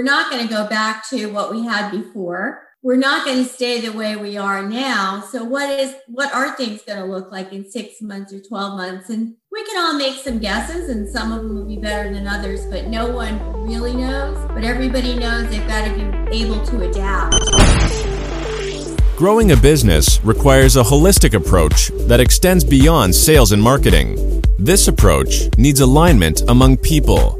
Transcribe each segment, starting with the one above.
We're not going to go back to what we had before. We're not going to stay the way we are now. So what is what are things going to look like in 6 months or 12 months? And we can all make some guesses and some of them will be better than others, but no one really knows. But everybody knows they've got to be able to adapt. Growing a business requires a holistic approach that extends beyond sales and marketing. This approach needs alignment among people,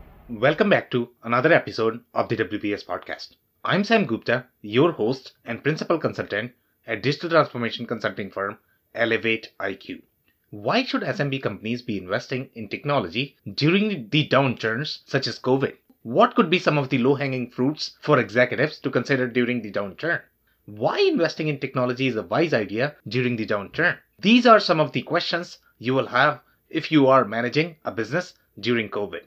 welcome back to another episode of the WBS podcast. I'm Sam Gupta, your host and principal consultant at digital transformation consulting firm ElevatIQ. Why should SMB companies be investing in technology during the downturns such as COVID? What could be some of the low hanging fruits for executives to consider during the downturn? Why investing in technology is a wise idea during the downturn? These are some of the questions you will have if you are managing a business during COVID.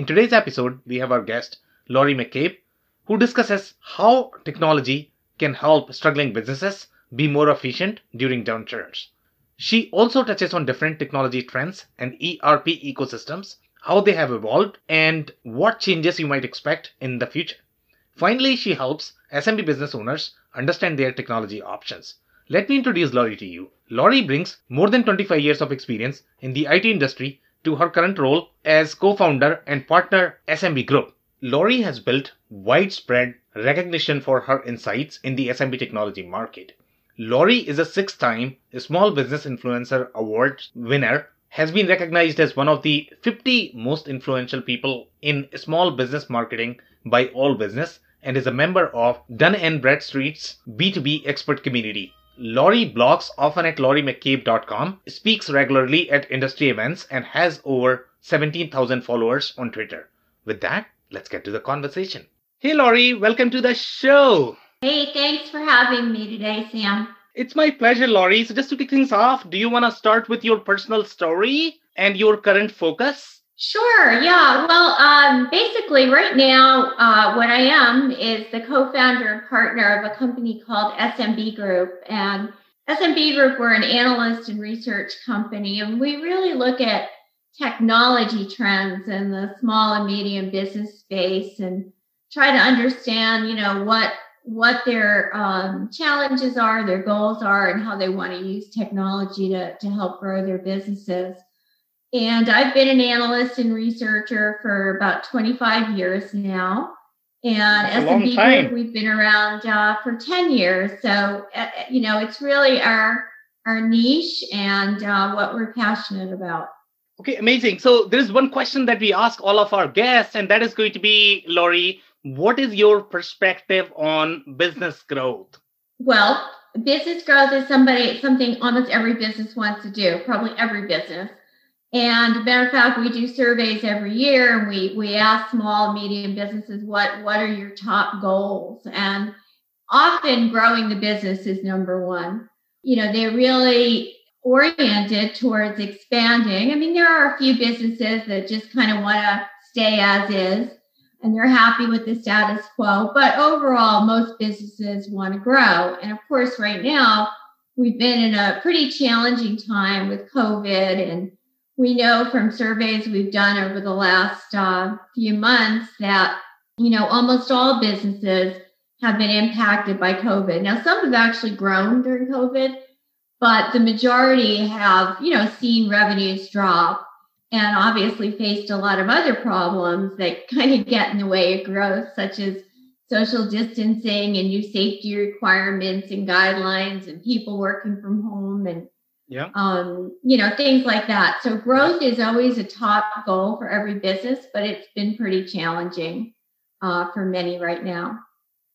In today's episode, we have our guest, Laurie McCabe, who discusses how technology can help struggling businesses be more efficient during downturns. She also touches on different technology trends and ERP ecosystems, how they have evolved, and what changes you might expect in the future. Finally, she helps SMB business owners understand their technology options. Let me introduce Laurie to you. Laurie brings more than 25 years of experience in the IT industry to her current role as co-founder and partner SMB Group. Laurie has built widespread recognition for her insights in the SMB technology market. Laurie is a six-time Small Business Influencer Award winner, has been recognized as one of the 50 most influential people in small business marketing by AllBusiness, and is a member of Dun & Bradstreet's B2B expert community. Laurie blogs often at lauriemccabe.com, speaks regularly at industry events, and has over 17,000 followers on Twitter. With that, let's get to the conversation. Hey, Laurie, welcome to the show. Hey, thanks for having me today, Sam. It's my pleasure, Laurie. So, just to kick things off, do you want to start with your personal story and your current focus? Sure. Yeah. Well, um, basically, right now, uh, what I am is the co-founder and partner of a company called SMB Group, and SMB Group we're an analyst and research company, and we really look at technology trends in the small and medium business space and try to understand, you know, what what their um, challenges are, their goals are, and how they want to use technology to to help grow their businesses. And I've been an analyst and researcher for about 25 years now. And SMB Group, we've been around uh, for 10 years. So, uh, you know, it's really our our niche and uh, what we're passionate about. Okay, amazing. So there's one question that we ask all of our guests, and that is going to be, Laurie, what is your perspective on business growth? Well, business growth is somebody something almost every business wants to do, probably every business. And matter of fact, we do surveys every year and we, we ask small, medium businesses, what, what are your top goals? And often growing the business is number one. You know, they're really oriented towards expanding. I mean, there are a few businesses that just kind of want to stay as is and they're happy with the status quo. But overall, most businesses want to grow. And of course, right now, we've been in a pretty challenging time with COVID and we know from surveys we've done over the last uh, few months that you know almost all businesses have been impacted by covid. Now some have actually grown during covid but the majority have you know seen revenues drop and obviously faced a lot of other problems that kind of get in the way of growth such as social distancing and new safety requirements and guidelines and people working from home and yeah. Um, you know, things like that. So growth is always a top goal for every business, but it's been pretty challenging uh, for many right now.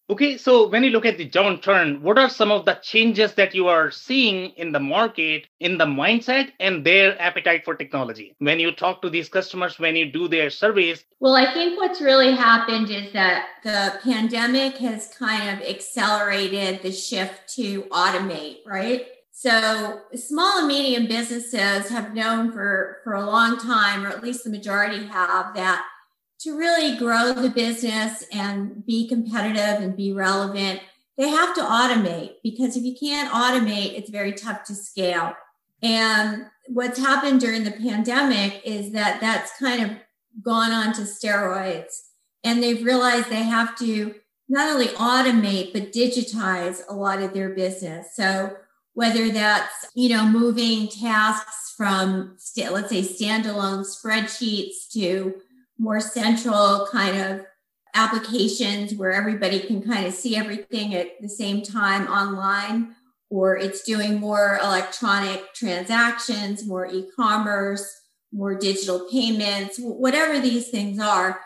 Okay, so when you look at the downturn, what are some of the changes that you are seeing in the market, in the mindset, and their appetite for technology? When you talk to these customers, when you do their surveys? Well, I think what's really happened is that the pandemic has kind of accelerated the shift to automate, right? So small and medium businesses have known for, for a long time, or at least the majority have, that to really grow the business and be competitive and be relevant, they have to automate because if you can't automate, it's very tough to scale. And what's happened during the pandemic is that that's kind of gone on to steroids. And they've realized they have to not only automate, but digitize a lot of their business. So whether that's, you know, moving tasks from, let's say, standalone spreadsheets to more central kind of applications where everybody can kind of see everything at the same time online or it's doing more electronic transactions more e-commerce more digital payments whatever these things are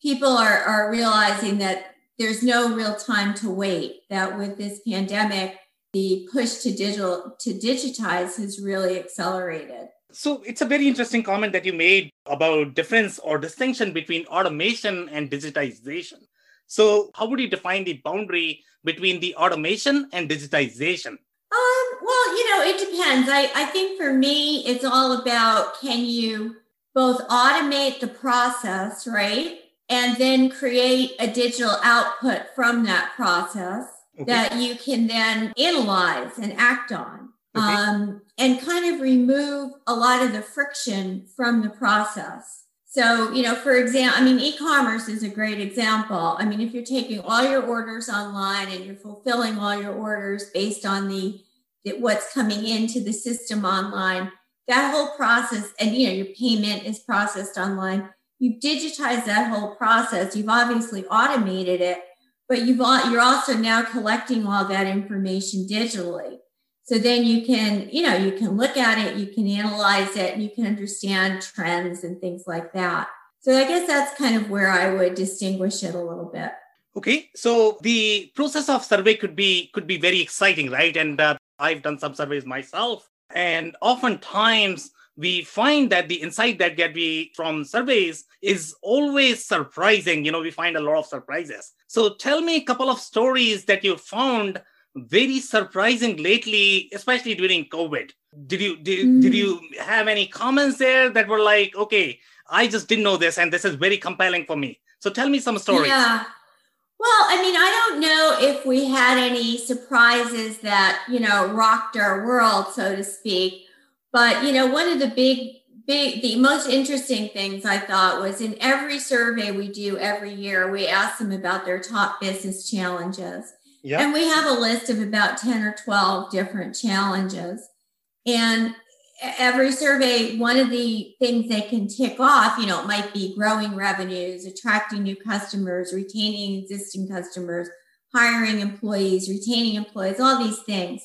people are, are realizing that there's no real time to wait that with this pandemic the push to digital to digitize has really accelerated so it's a very interesting comment that you made about difference or distinction between automation and digitization. So how would you define the boundary between the automation and digitization? Um, well, you know, it depends. I, I think for me, it's all about can you both automate the process, right? And then create a digital output from that process okay. that you can then analyze and act on okay. um, and kind of remove a lot of the friction from the process. So, you know, for example, I mean, e commerce is a great example. I mean, if you're taking all your orders online and you're fulfilling all your orders based on the, what's coming into the system online, that whole process, and you know, your payment is processed online. You've digitized that whole process. You've obviously automated it, but you've you're also now collecting all that information digitally. So then you can, you know, you can look at it, you can analyze it, and you can understand trends and things like that. So I guess that's kind of where I would distinguish it a little bit. Okay, so the process of survey could be could be very exciting, right? And uh, I've done some surveys myself, and oftentimes we find that the insight that get we from surveys is always surprising. You know, we find a lot of surprises. So tell me a couple of stories that you found very surprising lately, especially during COVID. Did you did, mm. did you have any comments there that were like, okay, I just didn't know this, and this is very compelling for me. So tell me some stories. Yeah. Well, I mean, I don't know if we had any surprises that, you know, rocked our world, so to speak. But, you know, one of the big, big, the most interesting things I thought was in every survey we do every year, we ask them about their top business challenges. Yep. And we have a list of about 10 or 12 different challenges. And every survey, one of the things they can tick off, you know, it might be growing revenues, attracting new customers, retaining existing customers, hiring employees, retaining employees, all these things.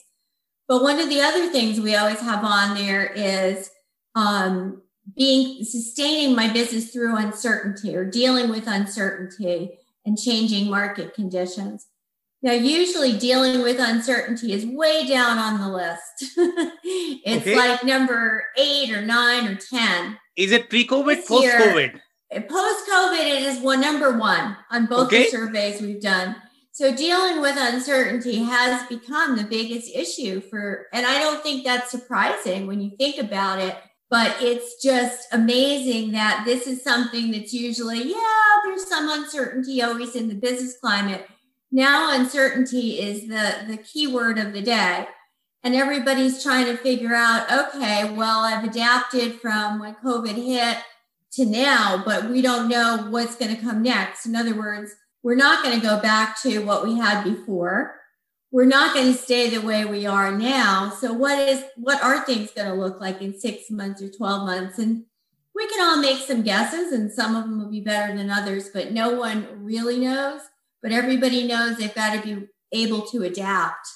But one of the other things we always have on there is um, being sustaining my business through uncertainty or dealing with uncertainty and changing market conditions. Now, usually dealing with uncertainty is way down on the list. it's okay. like number eight or nine or 10. Is it pre COVID, post COVID? Post COVID, it is one number one on both okay. the surveys we've done. So dealing with uncertainty has become the biggest issue for, and I don't think that's surprising when you think about it, but it's just amazing that this is something that's usually, yeah, there's some uncertainty always in the business climate. Now uncertainty is the the key word of the day. And everybody's trying to figure out okay well i've adapted from when covid hit to now but we don't know what's going to come next. In other words we're not going to go back to what we had before we're not going to stay the way we are now so what is what are things going to look like in six months or 12 months and we can all make some guesses and some of them will be better than others but no one really knows but everybody knows they've got to be able to adapt.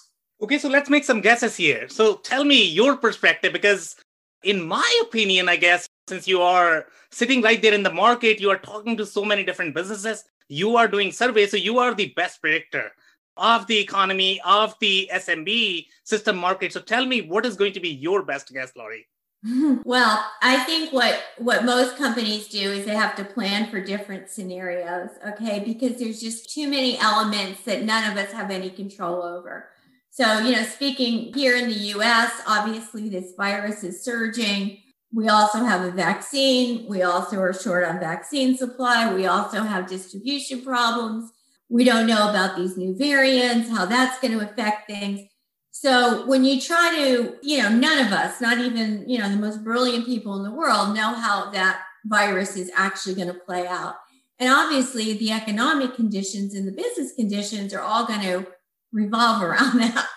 Okay, so let's make some guesses here. So tell me your perspective because, in my opinion, I guess, since you are sitting right there in the market, you are talking to so many different businesses, you are doing surveys, so you are the best predictor. Of the economy, of the SMB system market. So tell me, what is going to be your best guess, Laurie? Well, I think what what most companies do is they have to plan for different scenarios, okay? Because there's just too many elements that none of us have any control over. So, you know, speaking here in the US, obviously this virus is surging. We also have a vaccine. We also are short on vaccine supply. We also have distribution problems. We don't know about these new variants, how that's going to affect things. So when you try to, you know, none of us, not even, you know, the most brilliant people in the world know how that virus is actually going to play out. And obviously the economic conditions and the business conditions are all going to revolve around that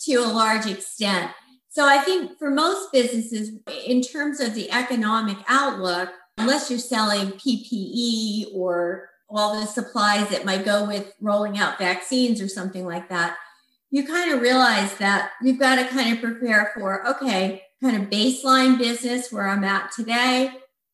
to a large extent. So I think for most businesses, in terms of the economic outlook, unless you're selling PPE or all the supplies that might go with rolling out vaccines or something like that, you kind of realize that you've got to kind of prepare for, okay, kind of baseline business where I'm at today,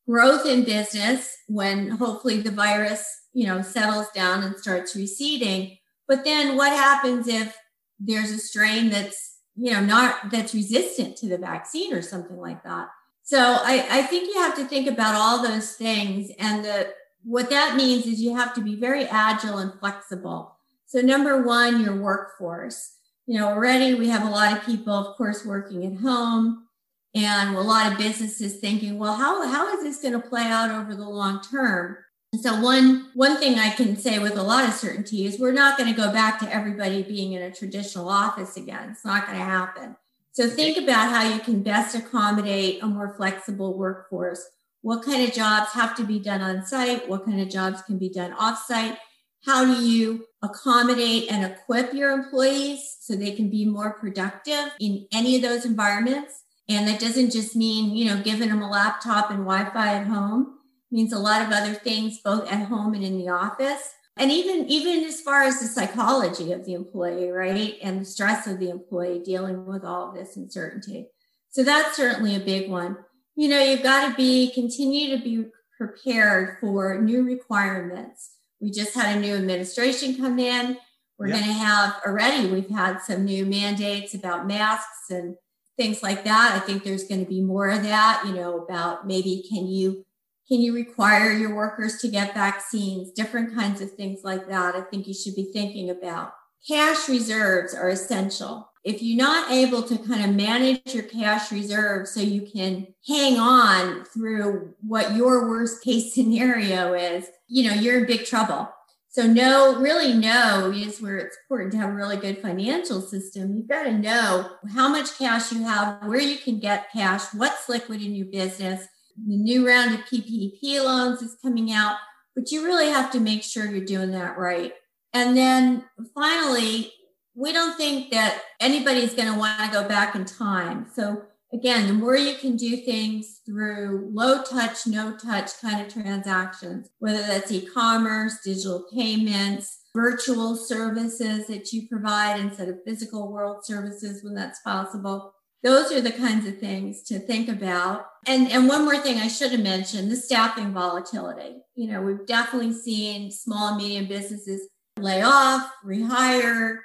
growth in business when hopefully the virus, you know, settles down and starts receding. But then what happens if there's a strain that's, you know, not that's resistant to the vaccine or something like that? So I, I think you have to think about all those things. And the, what that means is you have to be very agile and flexible so number one, your workforce. You know, already we have a lot of people, of course, working at home and a lot of businesses thinking, well, how, how is this going to play out over the long term? And so one, one thing I can say with a lot of certainty is we're not going to go back to everybody being in a traditional office again. It's not going to happen. So think about how you can best accommodate a more flexible workforce. What kind of jobs have to be done on site? What kind of jobs can be done off site? How do you accommodate and equip your employees so they can be more productive in any of those environments? And that doesn't just mean, you know, giving them a laptop and Wi-Fi at home. It means a lot of other things both at home and in the office. And even even as far as the psychology of the employee, right? And the stress of the employee dealing with all of this uncertainty. So that's certainly a big one. You know, you've got to be continue to be prepared for new requirements we just had a new administration come in. We're going to have already, we've had some new mandates about masks and things like that. I think there's going to be more of that, you know, about maybe can you can you require your workers to get vaccines, different kinds of things like that. I think you should be thinking about. Cash reserves are essential. If you're not able to kind of manage your cash reserves so you can hang on through what your worst case scenario is, you know, you're in big trouble. So know, really know is where it's important to have a really good financial system. You've got to know how much cash you have, where you can get cash, what's liquid in your business. The new round of PPP loans is coming out, but you really have to make sure you're doing that right. And then finally, we don't think that anybody's going to want to go back in time. So again, the more you can do things through low touch, no touch kind of transactions, whether that's e commerce, digital payments, virtual services that you provide instead of physical world services when that's possible. Those are the kinds of things to think about. And, and one more thing I should have mentioned the staffing volatility. You know, we've definitely seen small and medium businesses lay off, rehire,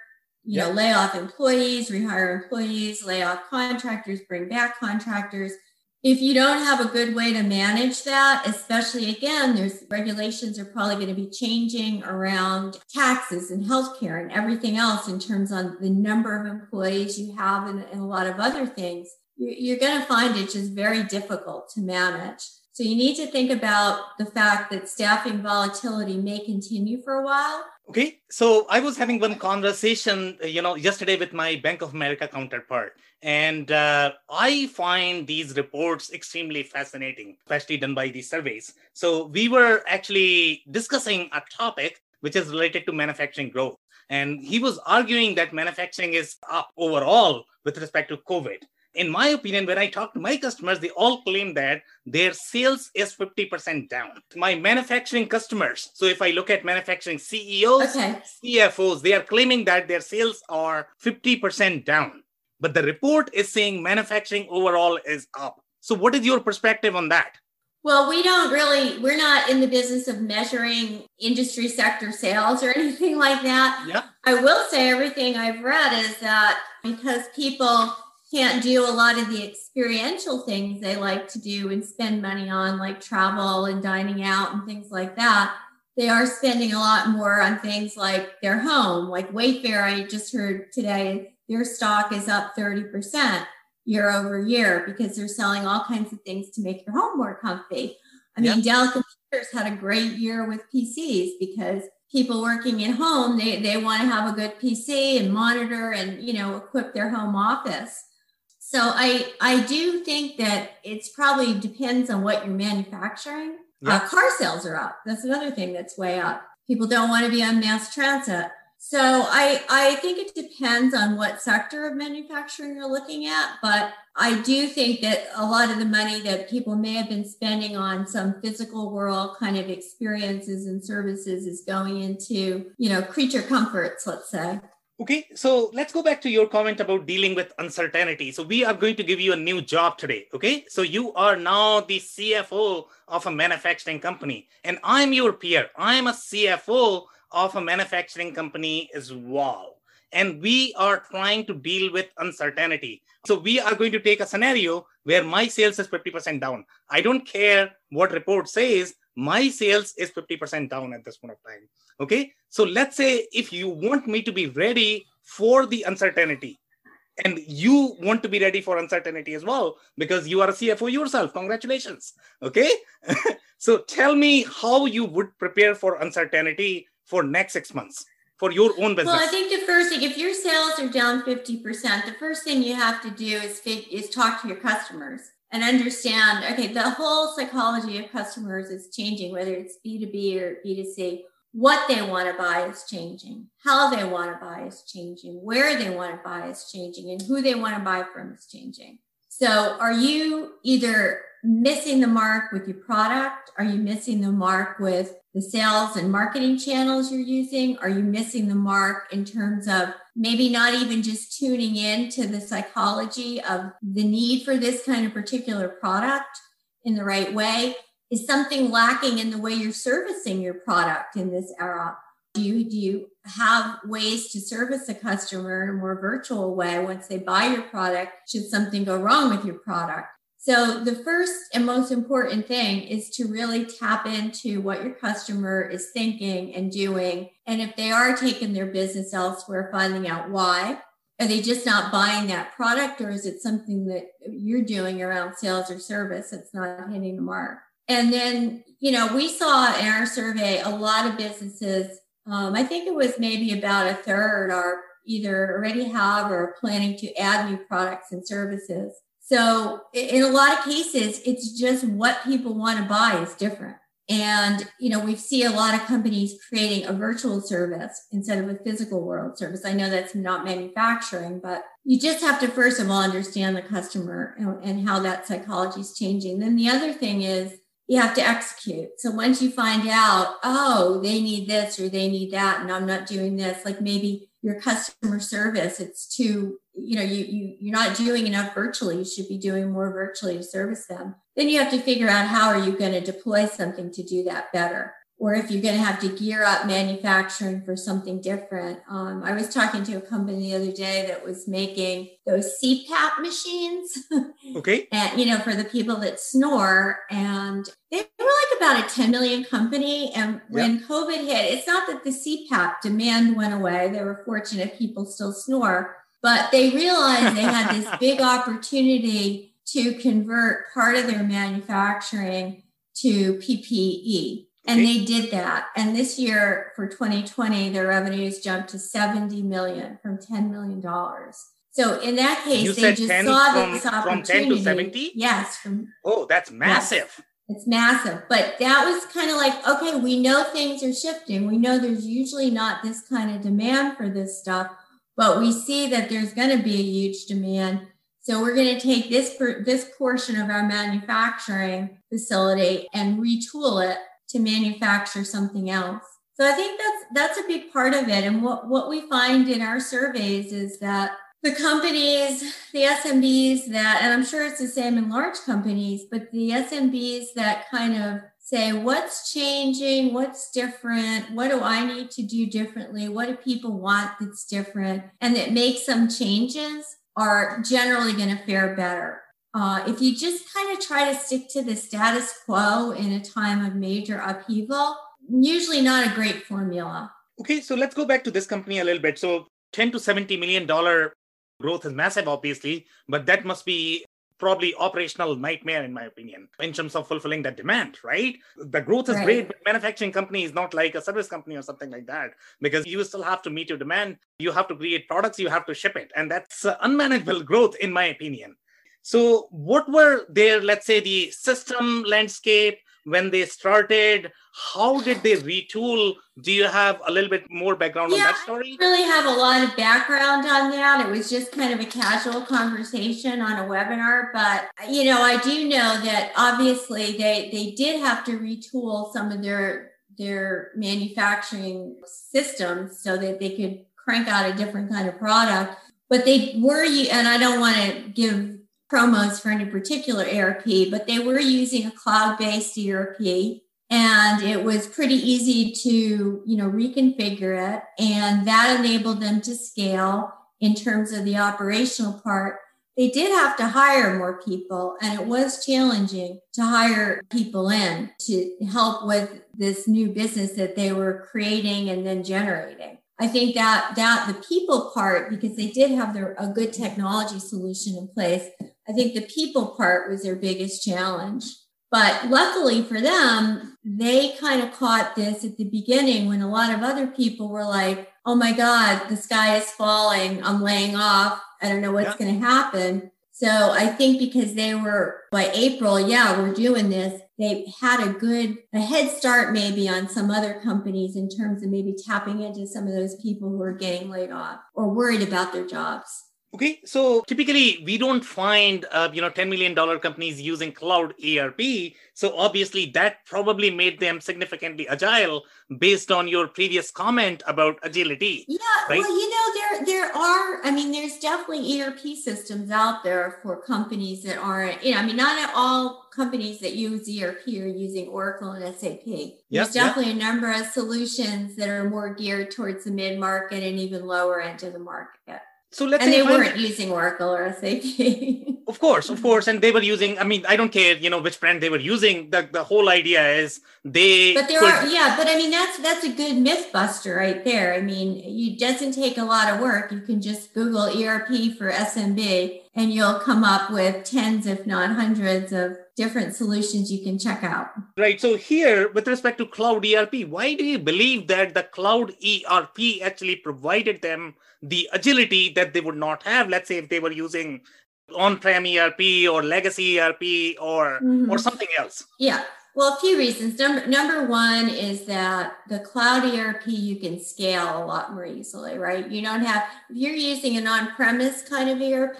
you know, lay off employees, rehire employees, lay off contractors, bring back contractors. If you don't have a good way to manage that, especially again, there's regulations are probably going to be changing around taxes and healthcare and everything else in terms on the number of employees you have and, and a lot of other things. You're going to find it just very difficult to manage. So you need to think about the fact that staffing volatility may continue for a while Okay, so I was having one conversation, you know, yesterday with my Bank of America counterpart, and uh, I find these reports extremely fascinating, especially done by these surveys. So we were actually discussing a topic which is related to manufacturing growth, and he was arguing that manufacturing is up overall with respect to COVID in my opinion, when I talk to my customers, they all claim that their sales is 50% down. My manufacturing customers, so if I look at manufacturing CEOs, okay. CFOs, they are claiming that their sales are 50% down. But the report is saying manufacturing overall is up. So, what is your perspective on that? Well, we don't really, we're not in the business of measuring industry sector sales or anything like that. Yeah. I will say everything I've read is that because people can't do a lot of the experiential things they like to do and spend money on, like travel and dining out and things like that, they are spending a lot more on things like their home. Like Wayfair, I just heard today, their stock is up 30% year over year because they're selling all kinds of things to make your home more comfy. I mean, Dell Computers had a great year with PCs because people working at home, they, they want to have a good PC and monitor and, you know, equip their home office. So I, I do think that it's probably depends on what you're manufacturing. Uh, car sales are up. That's another thing that's way up. People don't want to be on mass transit. So I, I think it depends on what sector of manufacturing you're looking at, but I do think that a lot of the money that people may have been spending on some physical world kind of experiences and services is going into, you know, creature comforts, let's say. Okay, so let's go back to your comment about dealing with uncertainty. So we are going to give you a new job today. Okay, so you are now the CFO of a manufacturing company, and I'm your peer. I'm a CFO of a manufacturing company as well. And we are trying to deal with uncertainty. So we are going to take a scenario where my sales is 50% down. I don't care what report says, my sales is 50% down at this point of time. Okay. So let's say if you want me to be ready for the uncertainty, and you want to be ready for uncertainty as well because you are a CFO yourself. Congratulations. Okay. so tell me how you would prepare for uncertainty for next six months for your own business? Well, I think the first thing, if your sales are down 50%, the first thing you have to do is, is talk to your customers and understand, okay, the whole psychology of customers is changing, whether it's B2B or B2C. What they want to buy is changing. How they want to buy is changing. Where they want to buy is changing. And who they want to buy from is changing. So are you either missing the mark with your product? Are you missing the mark with the sales and marketing channels you're using? Are you missing the mark in terms of maybe not even just tuning in to the psychology of the need for this kind of particular product in the right way? Is something lacking in the way you're servicing your product in this era? Do you, do you have ways to service a customer in a more virtual way once they buy your product? Should something go wrong with your product? So, the first and most important thing is to really tap into what your customer is thinking and doing. And if they are taking their business elsewhere, finding out why. Are they just not buying that product, or is it something that you're doing around sales or service that's not hitting the mark? And then, you know, we saw in our survey a lot of businesses, um, I think it was maybe about a third are either already have or are planning to add new products and services. So in a lot of cases, it's just what people want to buy is different. And, you know, we see a lot of companies creating a virtual service instead of a physical world service. I know that's not manufacturing, but you just have to first of all understand the customer and, how that psychology is changing. Then the other thing is you have to execute. So once you find out, oh, they need this or they need that, and I'm not doing this, like maybe your customer service, it's too you know you, you you're not doing enough virtually. You should be doing more virtually to service them. Then you have to figure out how are you going to deploy something to do that better? Or if you're going to have to gear up manufacturing for something different. Um, i was talking to a company the other day that was making those cpap machines. Okay. And you know for the people that snore. And they were like about a 10 million company. And when yep. covid hit it's not that the cpap demand went away. They were fortunate people still snore but they realized they had this big opportunity to convert part of their manufacturing to PPE. And okay. they did that. And this year for 2020, their revenues jumped to 70 million from 10 million dollars. So in that case, you they just saw from, this opportunity. From 10 to 70? Yes. From, oh, that's massive. Yes, it's massive. But that was kind of like, okay, we know things are shifting. We know there's usually not this kind of demand for this stuff but we see that there's going to be a huge demand. So we're going to take this this portion of our manufacturing facility and retool it to manufacture something else. So I think that's that's a big part of it. And what what we find in our surveys is that the companies, the SMBs that, and I'm sure it's the same in large companies, but the SMBs that kind of say, what's changing? What's different? What do I need to do differently? What do people want that's different? And that make some changes are generally going to fare better. Uh, if you just kind of try to stick to the status quo in a time of major upheaval, usually not a great formula. Okay, so let's go back to this company a little bit. So 10 to 70 million dollar growth is massive, obviously, but that must be probably operational nightmare in my opinion in terms of fulfilling that demand right? The growth is right. great but manufacturing company is not like a service company or something like that because you still have to meet your demand. You have to create products you have to ship it and that's unmanageable growth in my opinion. So what were their let's say the system landscape when they started how did they retool? Do you have a little bit more background yeah, on that story? i really have a lot of background on that. It was just kind of a casual conversation on a webinar but you know i do know that obviously they they did have to retool some of their their manufacturing systems so that they could crank out a different kind of product but they were and i don't want to give promos for any particular ERP, but they were using a cloud-based ERP and it was pretty easy to, you know, reconfigure it and that enabled them to scale in terms of the operational part. They did have to hire more people and it was challenging to hire people in to help with this new business that they were creating and then generating. I think that that the people part, because they did have their a good technology solution in place, I think the people part was their biggest challenge. But luckily for them, they kind of caught this at the beginning when a lot of other people were like, oh my God, the sky is falling. I'm laying off. I don't know what's yeah. going to happen. So I think because they were by April, yeah, we're doing this. They had a good a head start maybe on some other companies in terms of maybe tapping into some of those people who are getting laid off or worried about their jobs. Okay, so typically we don't find uh, you know 10 million dollar companies using cloud ERP. So obviously that probably made them significantly agile based on your previous comment about agility. Yeah, right? well, you know there there are I mean there's definitely ERP systems out there for companies that aren't you know I mean not all companies that use ERP are using Oracle and SAP. There's yep, definitely yep. a number of solutions that are more geared towards the mid market and even lower end of the market. So let's and say they weren't using Oracle or SAP. of course, of course, and they were using. I mean, I don't care, you know, which brand they were using. The the whole idea is they. But there could, are, yeah, but I mean, that's that's a good myth buster right there. I mean, it doesn't take a lot of work. You can just Google ERP for SMB, and you'll come up with tens, if not hundreds, of different solutions you can check out. Right. So here, with respect to cloud ERP, why do you believe that the cloud ERP actually provided them? the agility that they would not have let's say if they were using on-prem erp or legacy erp or mm-hmm. or something else yeah well a few reasons number, number one is that the cloud erp you can scale a lot more easily right you don't have if you're using an on-premise kind of erp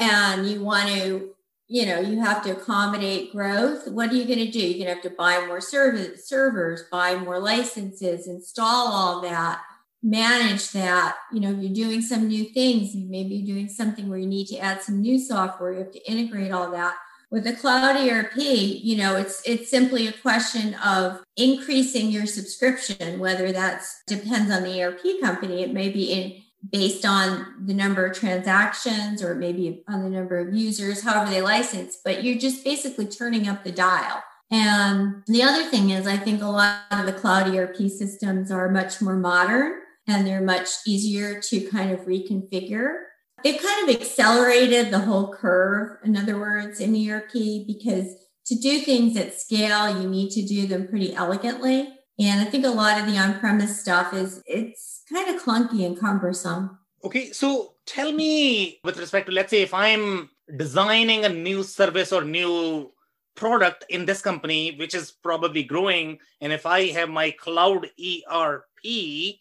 and you want to you know you have to accommodate growth what are you going to do? You're going to have to buy more servers servers buy more licenses install all that manage that. You know you're doing some new things. Maybe you're doing something where you need to add some new software. You have to integrate all that. With the cloud erp you know it's it's simply a question of increasing your subscription whether that's depends on the erp company. It may be in based on the number of transactions or maybe on the number of users however they license but you're just basically turning up the dial and the other thing is i think a lot of the cloud erp systems are much more modern and they're much easier to kind of reconfigure. They've kind of accelerated the whole curve, in other words, in ERP, because to do things at scale, you need to do them pretty elegantly. And I think a lot of the on-premise stuff is it's kind of clunky and cumbersome. Okay, so tell me with respect to let's say if I'm designing a new service or new product in this company, which is probably growing, and if I have my cloud ERP,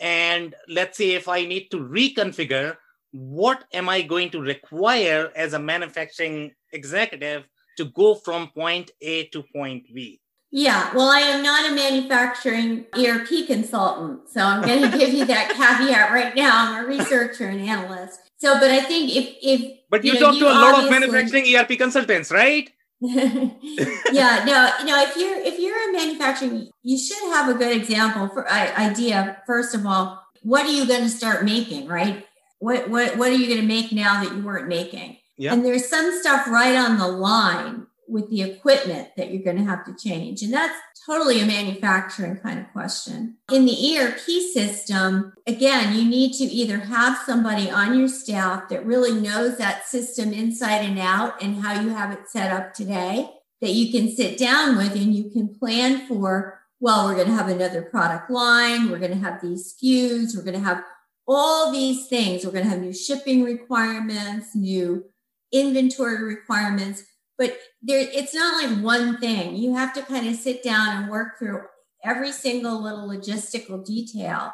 and let's say if I need to reconfigure, what am I going to require as a manufacturing executive to go from point A to point B? Yeah, well, I am not a manufacturing ERP consultant, so I'm going to give you that caveat right now. I'm a researcher and analyst. So, but I think if if but you, you know, talk to a lot of manufacturing ERP consultants, right? yeah, no, no. If you're if you're in manufacturing, you should have a good example for uh, idea. First of all, what are you going to start making, right? What what what are you going to make now that you weren't making? Yeah. And there's some stuff right on the line with the equipment that you're going to have to change. And that's totally a manufacturing kind of question. In the ERP system, again, you need to either have somebody on your staff that really knows that system inside and out and how you have it set up today that you can sit down with and you can plan for, well, we're going to have another product line, we're going to have these SKUs, we're going to have all these things. We're going to have new shipping requirements, new inventory requirements but there it's not like one thing. You have to kind of sit down and work through every single little logistical detail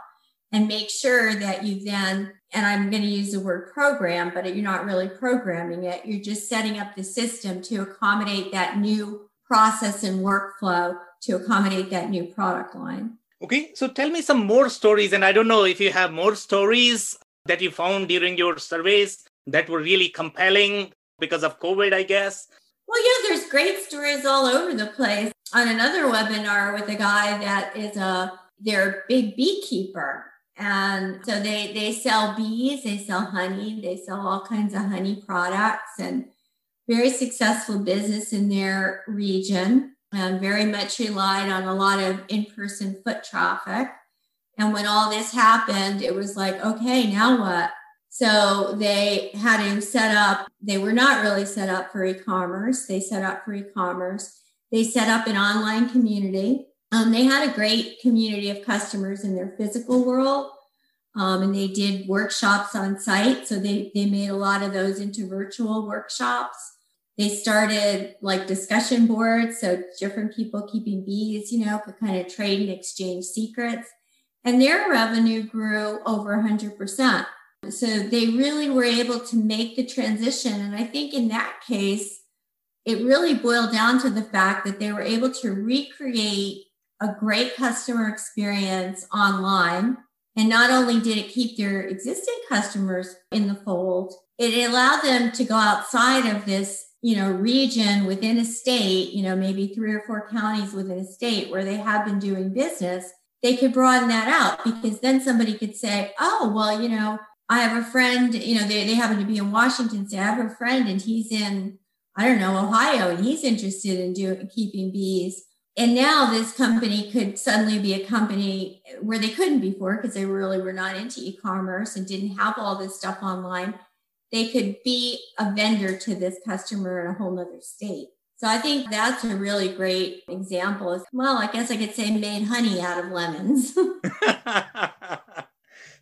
and make sure that you then and i'm going to use the word program but you're not really programming it. You're just setting up the system to accommodate that new process and workflow to accommodate that new product line. Okay so tell me some more stories and i don't know if you have more stories that you found during your surveys that were really compelling because of covid i guess well, yeah, there's great stories all over the place. On another webinar with a guy that is a they're big beekeeper. And so they they sell bees, they sell honey, they sell all kinds of honey products and very successful business in their region and very much relied on a lot of in-person foot traffic. And when all this happened, it was like, okay, now what? So they had to set up, they were not really set up for e commerce. They set up for e commerce. They set up an online community. Um, they had a great community of customers in their physical world. Um, and they did workshops on site. So they, they made a lot of those into virtual workshops. They started like discussion boards. So different people keeping bees, you know, could kind of trade and exchange secrets. And their revenue grew over 100%. So they really were able to make the transition. And I think in that case, it really boiled down to the fact that they were able to recreate a great customer experience online. And not only did it keep their existing customers in the fold, it allowed them to go outside of this, you know, region within a state, you know, maybe three or four counties within a state where they have been doing business. They could broaden that out because then somebody could say, oh, well, you know, I have a friend, you know, they, they happen to be in Washington So I have a friend and he's in, I don't know, Ohio, and he's interested in doing keeping bees. And now this company could suddenly be a company where they couldn't before because they really were not into e-commerce and didn't have all this stuff online. They could be a vendor to this customer in a whole nother state. So I think that's a really great example. Well, I guess I could say made honey out of lemons.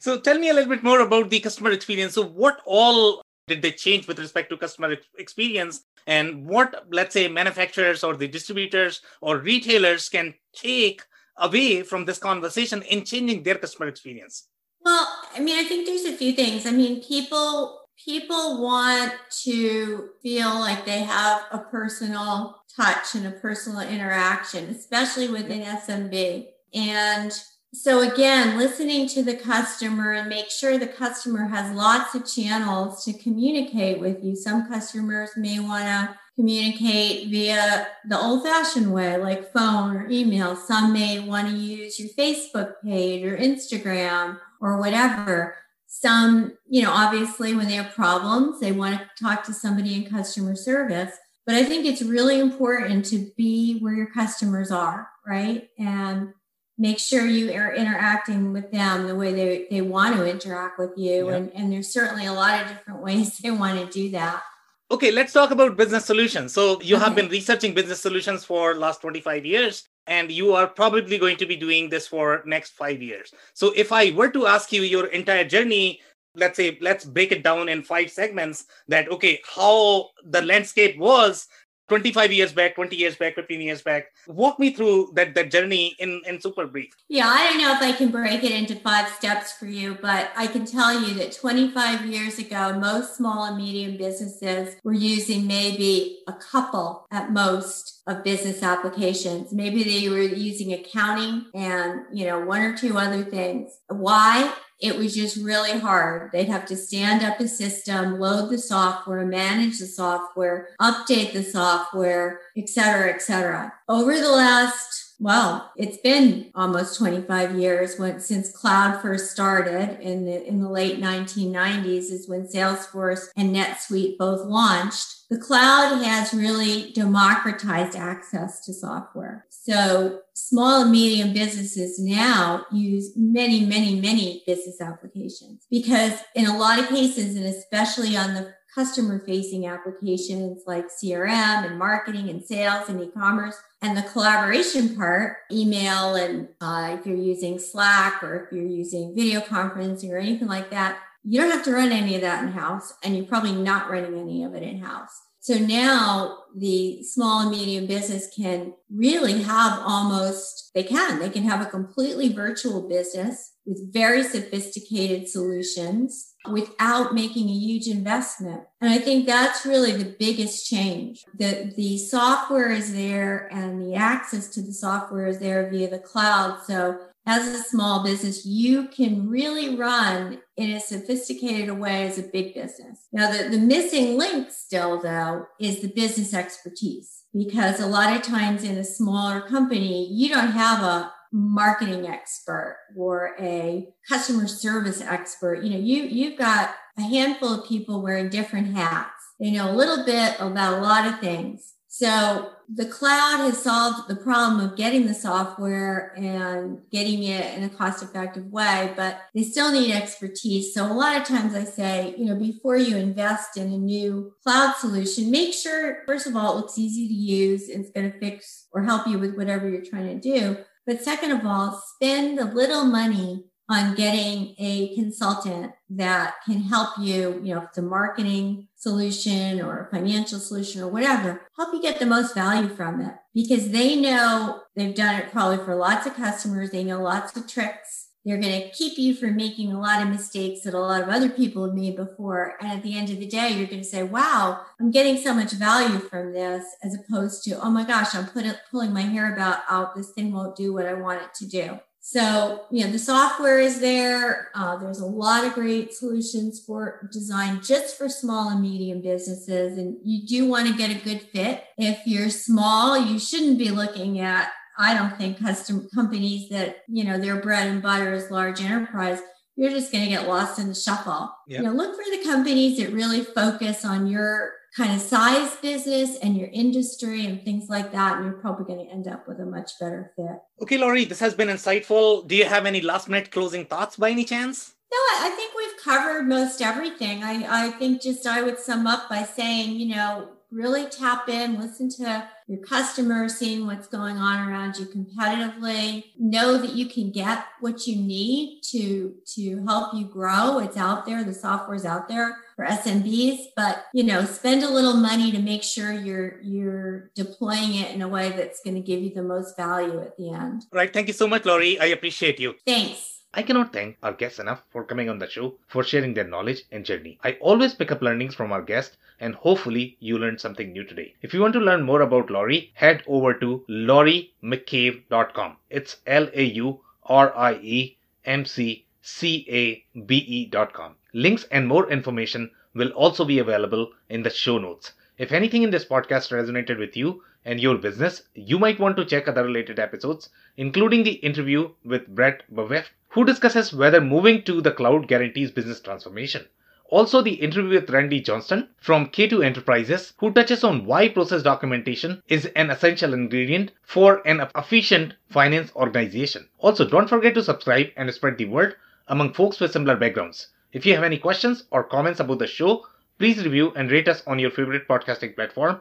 So tell me a little bit more about the customer experience. So what all did they change with respect to customer experience and what let's say manufacturers or the distributors or retailers can take away from this conversation in changing their customer experience? Well, I mean, I think there's a few things. I mean, people people want to feel like they have a personal touch and a personal interaction, especially within SMB. And so again, listening to the customer and make sure the customer has lots of channels to communicate with you. Some customers may want to communicate via the old fashioned way, like phone or email. Some may want to use your Facebook page or Instagram or whatever. Some, you know, obviously when they have problems, they want to talk to somebody in customer service. But I think it's really important to be where your customers are, right? And make sure you are interacting with them the way they, they want to interact with you. Yeah. And, and there's certainly a lot of different ways they want to do that. Okay, let's talk about business solutions. So you okay. have been researching business solutions for last 25 years and you are probably going to be doing this for next 5 years. So if I were to ask you your entire journey, let's say let's break it down in five segments that okay, how the landscape was 25 years back, 20 years back, 15 years back. Walk me through that, that journey in, in super brief. Yeah, I don't know if I can break it into five steps for you, but I can tell you that 25 years ago, most small and medium businesses were using maybe a couple at most of business applications. Maybe they were using accounting and, you know, one or two other things. Why? It was just really hard. They'd have to stand up a system, load the software, manage the software, update the software, et cetera, et cetera. Over the last well, it's been almost 25 years when, since cloud first started in the in the late 1990s is when Salesforce and NetSuite both launched. The cloud has really democratized access to software. So small and medium businesses now use many, many, many business applications because in a lot of cases, and especially on the customer facing applications like CRM and marketing and sales and e-commerce. And the collaboration part, email and uh, if you're using Slack or if you're using video conferencing or anything like that, you don't have to run any of that in house and you're probably not running any of it in house. So now the small and medium business can really have almost, they can, they can have a completely virtual business with very sophisticated solutions without making a huge investment. And I think that's really the biggest change. The, the software is there and the access to the software is there via the cloud. So as a small business, you can really run in a sophisticated a way as a big business. Now, the, the missing link still, though, is the business expertise because a lot of times in a smaller company, you don't have a marketing expert or a customer service expert. You know, you, you've got a handful of people wearing different hats. They know a little bit about a lot of things. So the cloud has solved the problem of getting the software and getting it in a cost effective way, but they still need expertise. So a lot of times I say, you know, before you invest in a new cloud solution, make sure, first of all, it looks easy to use it's going to fix or help you with whatever you're trying to do. But second of all, spend a little money on getting a consultant that can help you, you know, if it's a marketing solution or a financial solution or whatever, help you get the most value from it because they know they've done it probably for lots of customers. They know lots of tricks. They're going to keep you from making a lot of mistakes that a lot of other people have made before. And at the end of the day, you're going to say, wow, I'm getting so much value from this as opposed to, oh my gosh, I'm put, pulling my hair about out. This thing won't do what I want it to do. So, you know, the software is there. Uh, there's a lot of great solutions for design just for small and medium businesses. And you do want to get a good fit. If you're small, you shouldn't be looking at, I don't think, custom companies that, you know, their bread and butter is large enterprise. You're just going to get lost in the shuffle. Yep. You know, look for the companies that really focus on your kind of size business and your industry and things like that, and you're probably going to end up with a much better fit. Okay, Laurie, this has been insightful. Do you have any last minute closing thoughts by any chance? No, I think we've covered most everything. I, I think just I would sum up by saying, you know, really tap in, listen to your customers, seeing what's going on around you competitively. Know that you can get what you need to to help you grow. It's out there. The software's out there for SMBs, but you know, spend a little money to make sure you're you're deploying it in a way that's going to give you the most value at the end. Right. Thank you so much, Laurie. I appreciate you. Thanks. I cannot thank our guests enough for coming on the show, for sharing their knowledge and journey. I always pick up learnings from our guests, and hopefully you learned something new today. If you want to learn more about Laurie, head over to lauriemccabe.com. It's L A U R I E M C C A B E.com. Links and more information will also be available in the show notes. If anything in this podcast resonated with you, and your business, you might want to check other related episodes, including the interview with Brett Bavef, who discusses whether moving to the cloud guarantees business transformation. Also, the interview with Randy Johnston from K2 Enterprises, who touches on why process documentation is an essential ingredient for an efficient finance organization. Also, don't forget to subscribe and spread the word among folks with similar backgrounds. If you have any questions or comments about the show, please review and rate us on your favorite podcasting platform